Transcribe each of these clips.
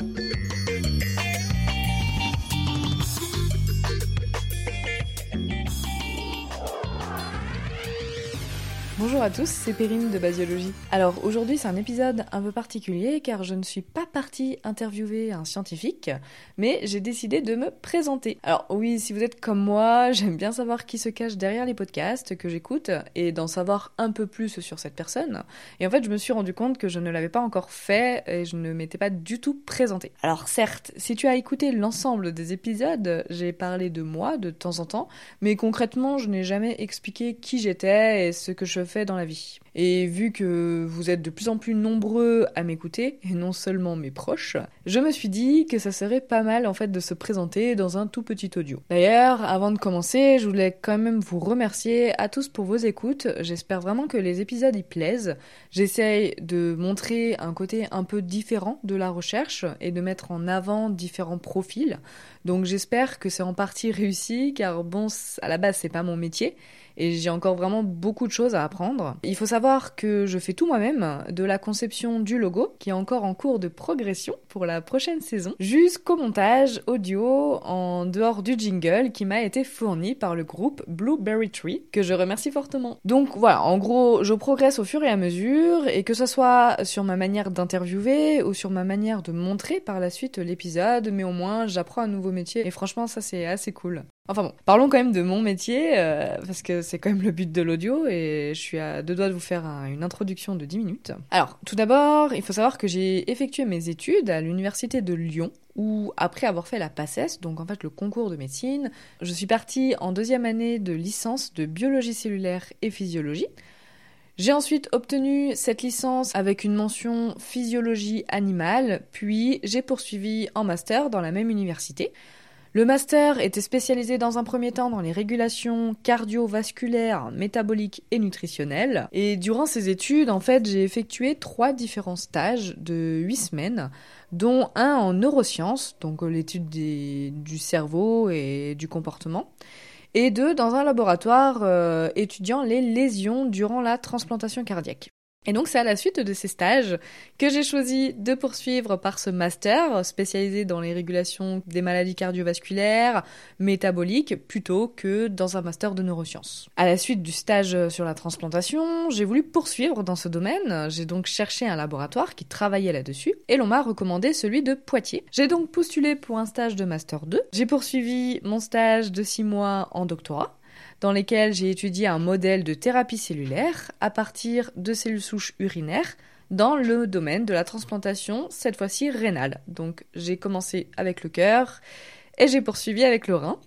Música Bonjour à tous, c'est Perrine de Basiologie. Alors aujourd'hui c'est un épisode un peu particulier car je ne suis pas partie interviewer un scientifique, mais j'ai décidé de me présenter. Alors oui, si vous êtes comme moi, j'aime bien savoir qui se cache derrière les podcasts que j'écoute et d'en savoir un peu plus sur cette personne. Et en fait je me suis rendu compte que je ne l'avais pas encore fait et je ne m'étais pas du tout présentée. Alors certes, si tu as écouté l'ensemble des épisodes, j'ai parlé de moi de temps en temps, mais concrètement je n'ai jamais expliqué qui j'étais et ce que je dans la vie. Et vu que vous êtes de plus en plus nombreux à m'écouter, et non seulement mes proches, je me suis dit que ça serait pas mal en fait de se présenter dans un tout petit audio. D'ailleurs, avant de commencer, je voulais quand même vous remercier à tous pour vos écoutes. J'espère vraiment que les épisodes y plaisent. J'essaye de montrer un côté un peu différent de la recherche et de mettre en avant différents profils. Donc j'espère que c'est en partie réussi car bon, à la base c'est pas mon métier et j'ai encore vraiment beaucoup de choses à apprendre. Il faut savoir que je fais tout moi-même, de la conception du logo, qui est encore en cours de progression pour la prochaine saison, jusqu'au montage audio en dehors du jingle qui m'a été fourni par le groupe Blueberry Tree, que je remercie fortement. Donc voilà, en gros, je progresse au fur et à mesure, et que ce soit sur ma manière d'interviewer ou sur ma manière de montrer par la suite l'épisode, mais au moins j'apprends un nouveau métier, et franchement ça c'est assez cool. Enfin bon, parlons quand même de mon métier, euh, parce que c'est quand même le but de l'audio, et je suis à deux doigts de vous faire une introduction de 10 minutes. Alors, tout d'abord, il faut savoir que j'ai effectué mes études à l'université de Lyon, où après avoir fait la PACES, donc en fait le concours de médecine, je suis partie en deuxième année de licence de biologie cellulaire et physiologie. J'ai ensuite obtenu cette licence avec une mention physiologie animale, puis j'ai poursuivi en master dans la même université. Le master était spécialisé dans un premier temps dans les régulations cardiovasculaires, métaboliques et nutritionnelles. Et durant ces études, en fait, j'ai effectué trois différents stages de huit semaines, dont un en neurosciences, donc l'étude du cerveau et du comportement, et deux dans un laboratoire euh, étudiant les lésions durant la transplantation cardiaque. Et donc c'est à la suite de ces stages que j'ai choisi de poursuivre par ce master spécialisé dans les régulations des maladies cardiovasculaires, métaboliques, plutôt que dans un master de neurosciences. À la suite du stage sur la transplantation, j'ai voulu poursuivre dans ce domaine. J'ai donc cherché un laboratoire qui travaillait là-dessus et l'on m'a recommandé celui de Poitiers. J'ai donc postulé pour un stage de master 2. J'ai poursuivi mon stage de 6 mois en doctorat dans lesquels j'ai étudié un modèle de thérapie cellulaire à partir de cellules souches urinaires dans le domaine de la transplantation, cette fois-ci rénale. Donc j'ai commencé avec le cœur et j'ai poursuivi avec le rein.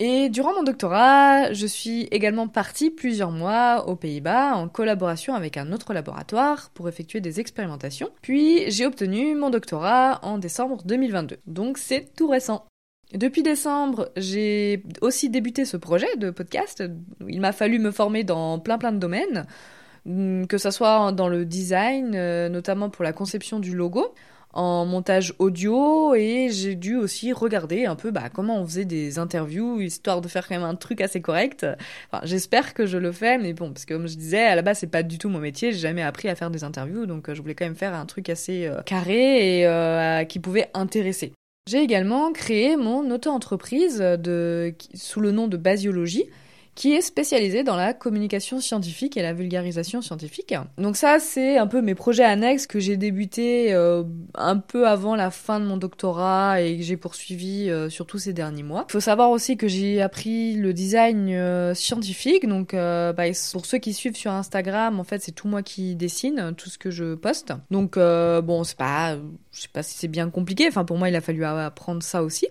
Et durant mon doctorat, je suis également partie plusieurs mois aux Pays-Bas en collaboration avec un autre laboratoire pour effectuer des expérimentations. Puis j'ai obtenu mon doctorat en décembre 2022. Donc c'est tout récent. Depuis décembre, j'ai aussi débuté ce projet de podcast. Il m'a fallu me former dans plein plein de domaines, mm, que ce soit dans le design, euh, notamment pour la conception du logo, en montage audio, et j'ai dû aussi regarder un peu bah, comment on faisait des interviews, histoire de faire quand même un truc assez correct. Enfin, j'espère que je le fais, mais bon, parce que comme je disais, à la base, c'est pas du tout mon métier, j'ai jamais appris à faire des interviews, donc euh, je voulais quand même faire un truc assez euh, carré et qui pouvait intéresser. J'ai également créé mon auto-entreprise sous le nom de Basiologie, qui est spécialisé dans la communication scientifique et la vulgarisation scientifique. Donc ça, c'est un peu mes projets annexes que j'ai débuté euh, un peu avant la fin de mon doctorat et que j'ai poursuivi euh, sur tous ces derniers mois. Il faut savoir aussi que j'ai appris le design euh, scientifique, donc bah, pour ceux qui suivent sur Instagram, en fait, c'est tout moi qui dessine tout ce que je poste. Donc bon, c'est pas, je sais pas si c'est bien compliqué. Enfin, pour moi, il a fallu apprendre ça aussi.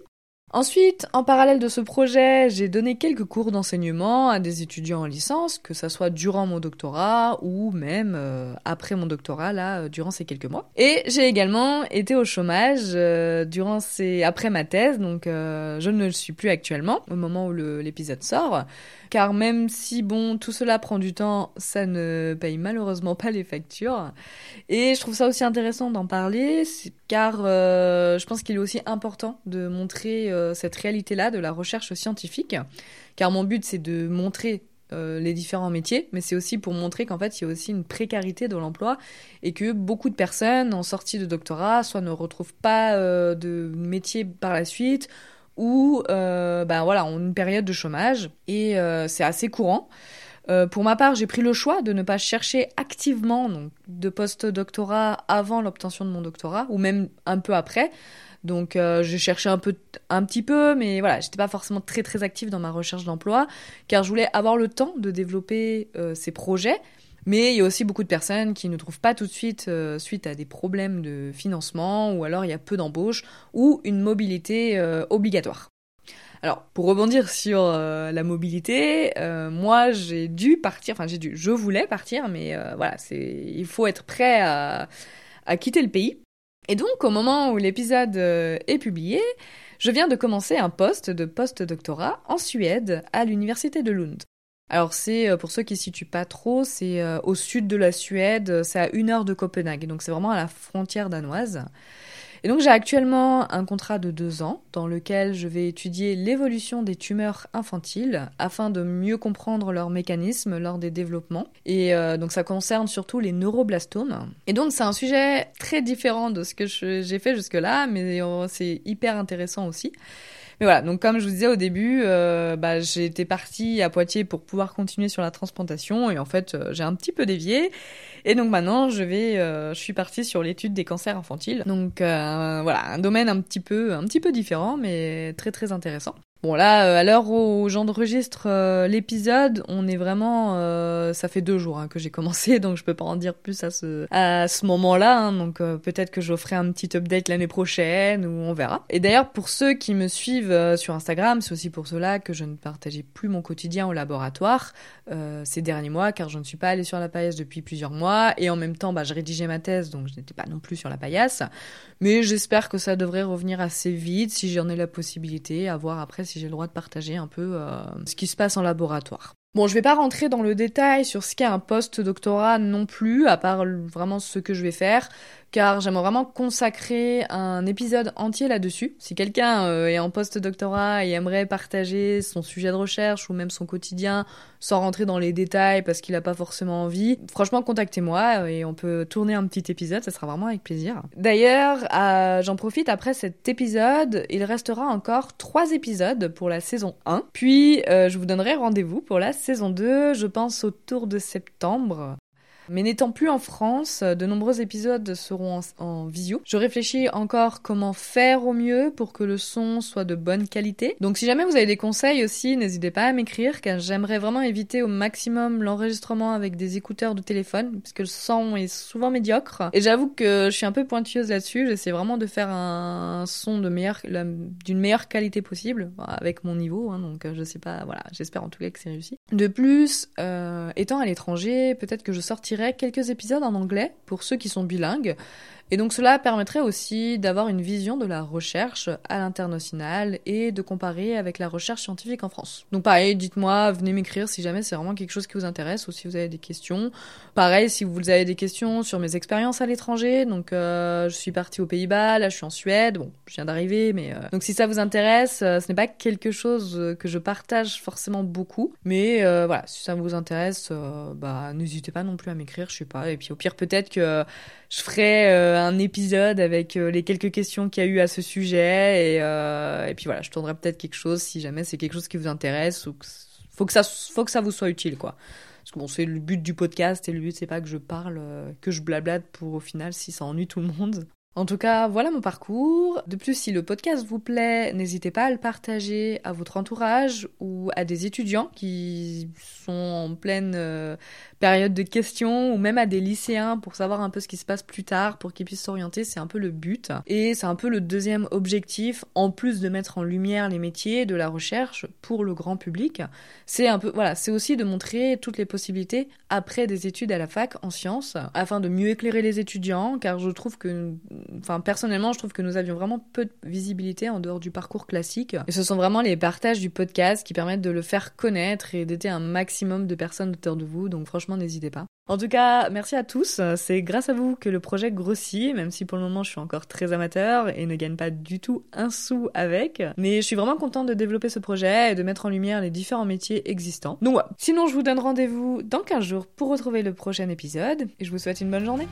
Ensuite, en parallèle de ce projet, j'ai donné quelques cours d'enseignement à des étudiants en licence, que ça soit durant mon doctorat ou même euh, après mon doctorat, là, euh, durant ces quelques mois. Et j'ai également été au chômage euh, durant ces... après ma thèse, donc je ne le suis plus actuellement au moment où l'épisode sort, car même si bon, tout cela prend du temps, ça ne paye malheureusement pas les factures. Et je trouve ça aussi intéressant d'en parler, car je pense qu'il est aussi important de montrer euh, cette réalité-là de la recherche scientifique, car mon but c'est de montrer les différents métiers, mais c'est aussi pour montrer qu'en fait, il y a aussi une précarité de l'emploi et que beaucoup de personnes en sortie de doctorat soit ne retrouvent pas de métier par la suite ou ben voilà, ont une période de chômage et c'est assez courant. Euh, pour ma part, j'ai pris le choix de ne pas chercher activement donc, de post-doctorat avant l'obtention de mon doctorat, ou même un peu après. Donc euh, j'ai cherché un peu, un petit peu, mais voilà, j'étais pas forcément très très active dans ma recherche d'emploi, car je voulais avoir le temps de développer euh, ces projets. Mais il y a aussi beaucoup de personnes qui ne trouvent pas tout de suite suite à des problèmes de financement, ou alors il y a peu d'embauches, ou une mobilité obligatoire. Alors, pour rebondir sur euh, la mobilité, euh, moi j'ai dû partir, enfin j'ai dû, je voulais partir, mais euh, voilà, c'est, il faut être prêt à, à, quitter le pays. Et donc, au moment où l'épisode est publié, je viens de commencer un poste de post-doctorat en Suède à l'université de Lund. Alors c'est, pour ceux qui ne situent pas trop, c'est au sud de la Suède, c'est à une heure de Copenhague, donc c'est vraiment à la frontière danoise. Et donc j'ai actuellement un contrat de deux ans dans lequel je vais étudier l'évolution des tumeurs infantiles afin de mieux comprendre leurs mécanismes lors des développements. Et euh, donc ça concerne surtout les neuroblastomes. Et donc c'est un sujet très différent de ce que j'ai fait jusque-là, mais c'est hyper intéressant aussi. Mais voilà, donc comme je vous disais au début, euh, bah, j'étais partie à Poitiers pour pouvoir continuer sur la transplantation et en fait euh, j'ai un petit peu dévié. Et donc maintenant je vais, je suis partie sur l'étude des cancers infantiles. Donc voilà, un domaine un petit peu, un petit peu différent, mais très très intéressant. Bon là, euh, à l'heure où j'enregistre euh, l'épisode, on est vraiment, euh, ça fait deux jours hein, que j'ai commencé, donc je peux pas en dire plus à ce moment-là. Hein, donc peut-être que je ferai un petit update l'année prochaine ou on verra. Et d'ailleurs pour ceux qui me suivent sur Instagram, c'est aussi pour cela que je ne partageais plus mon quotidien au laboratoire ces derniers mois, car je ne suis pas allée sur la paillasse depuis plusieurs mois et en même temps, bah, je rédigeais ma thèse, donc je n'étais pas non plus sur la paillasse. Mais j'espère que ça devrait revenir assez vite si j'en ai la possibilité, à voir après si j'ai le droit de partager un peu euh, ce qui se passe en laboratoire. Bon, je vais pas rentrer dans le détail sur ce qu'est un post-doctorat non plus, à part vraiment ce que je vais faire car j'aimerais vraiment consacrer un épisode entier là-dessus. Si quelqu'un euh, est en post-doctorat et aimerait partager son sujet de recherche ou même son quotidien sans rentrer dans les détails parce qu'il n'a pas forcément envie, franchement contactez-moi et on peut tourner un petit épisode, ça sera vraiment avec plaisir. D'ailleurs, euh, j'en profite après cet épisode, il restera encore trois épisodes pour la saison 1, puis euh, je vous donnerai rendez-vous pour la saison 2, je pense autour de septembre. Mais n'étant plus en France, de nombreux épisodes seront en, visio. Je réfléchis encore comment faire au mieux pour que le son soit de bonne qualité. Donc si jamais vous avez des conseils aussi, n'hésitez pas à m'écrire car j'aimerais vraiment éviter au maximum l'enregistrement avec des écouteurs de téléphone puisque le son est souvent médiocre. Et j'avoue que je suis un peu pointilleuse là-dessus. J'essaie vraiment de faire un son meilleure, d'une meilleure qualité possible avec mon niveau. Hein, donc je sais pas, voilà, j'espère en tout cas que c'est réussi. De plus, euh, étant à l'étranger, peut-être que je sortirai quelques épisodes en anglais pour ceux qui sont bilingues. Et donc cela permettrait aussi d'avoir une vision de la recherche à l'international et de comparer avec la recherche scientifique en France. Donc pareil, dites-moi, venez m'écrire si jamais c'est vraiment quelque chose qui vous intéresse ou si vous avez des questions. Pareil, si vous avez des questions sur mes expériences à l'étranger, donc euh, je suis partie aux Pays-Bas, là je suis en Suède, bon, je viens d'arriver, mais euh, donc si ça vous intéresse, euh, ce n'est pas quelque chose que je partage forcément beaucoup, mais voilà, si ça vous intéresse, bah n'hésitez pas non plus à m'écrire, je sais pas, et puis au pire peut-être que je ferai euh, un épisode avec euh, les quelques questions qu'il y a eu à ce sujet et, euh, et puis voilà, je tournerai peut-être quelque chose si jamais c'est quelque chose qui vous intéresse ou faut que ça faut que ça vous soit utile quoi. Parce que bon, c'est le but du podcast et le but c'est pas que je parle, que je blablate pour au final si ça ennuie tout le monde. En tout cas, voilà mon parcours. De plus, si le podcast vous plaît, n'hésitez pas à le partager à votre entourage ou à des étudiants qui sont en pleine euh, période de questions ou même à des lycéens pour savoir un peu ce qui se passe plus tard pour qu'ils puissent s'orienter. C'est un peu le but. Et c'est un peu le deuxième objectif, en plus de mettre en lumière les métiers de la recherche pour le grand public. C'est un peu, voilà, c'est aussi de montrer toutes les possibilités après des études à la fac en sciences afin de mieux éclairer les étudiants car je trouve que enfin personnellement, je trouve que nous avions vraiment peu de visibilité en dehors du parcours classique. Et ce sont vraiment les partages du podcast qui permettent de le faire connaître et d'aider un maximum de personnes autour de vous. Donc franchement, n'hésitez pas. En tout cas, merci à tous. C'est grâce à vous que le projet grossit, même si pour le moment je suis encore très amateur et ne gagne pas du tout un sou avec. Mais je suis vraiment contente de développer ce projet et de mettre en lumière les différents métiers existants. Donc voilà. Sinon, je vous donne rendez-vous dans 15 jours pour retrouver le prochain épisode et je vous souhaite une bonne journée.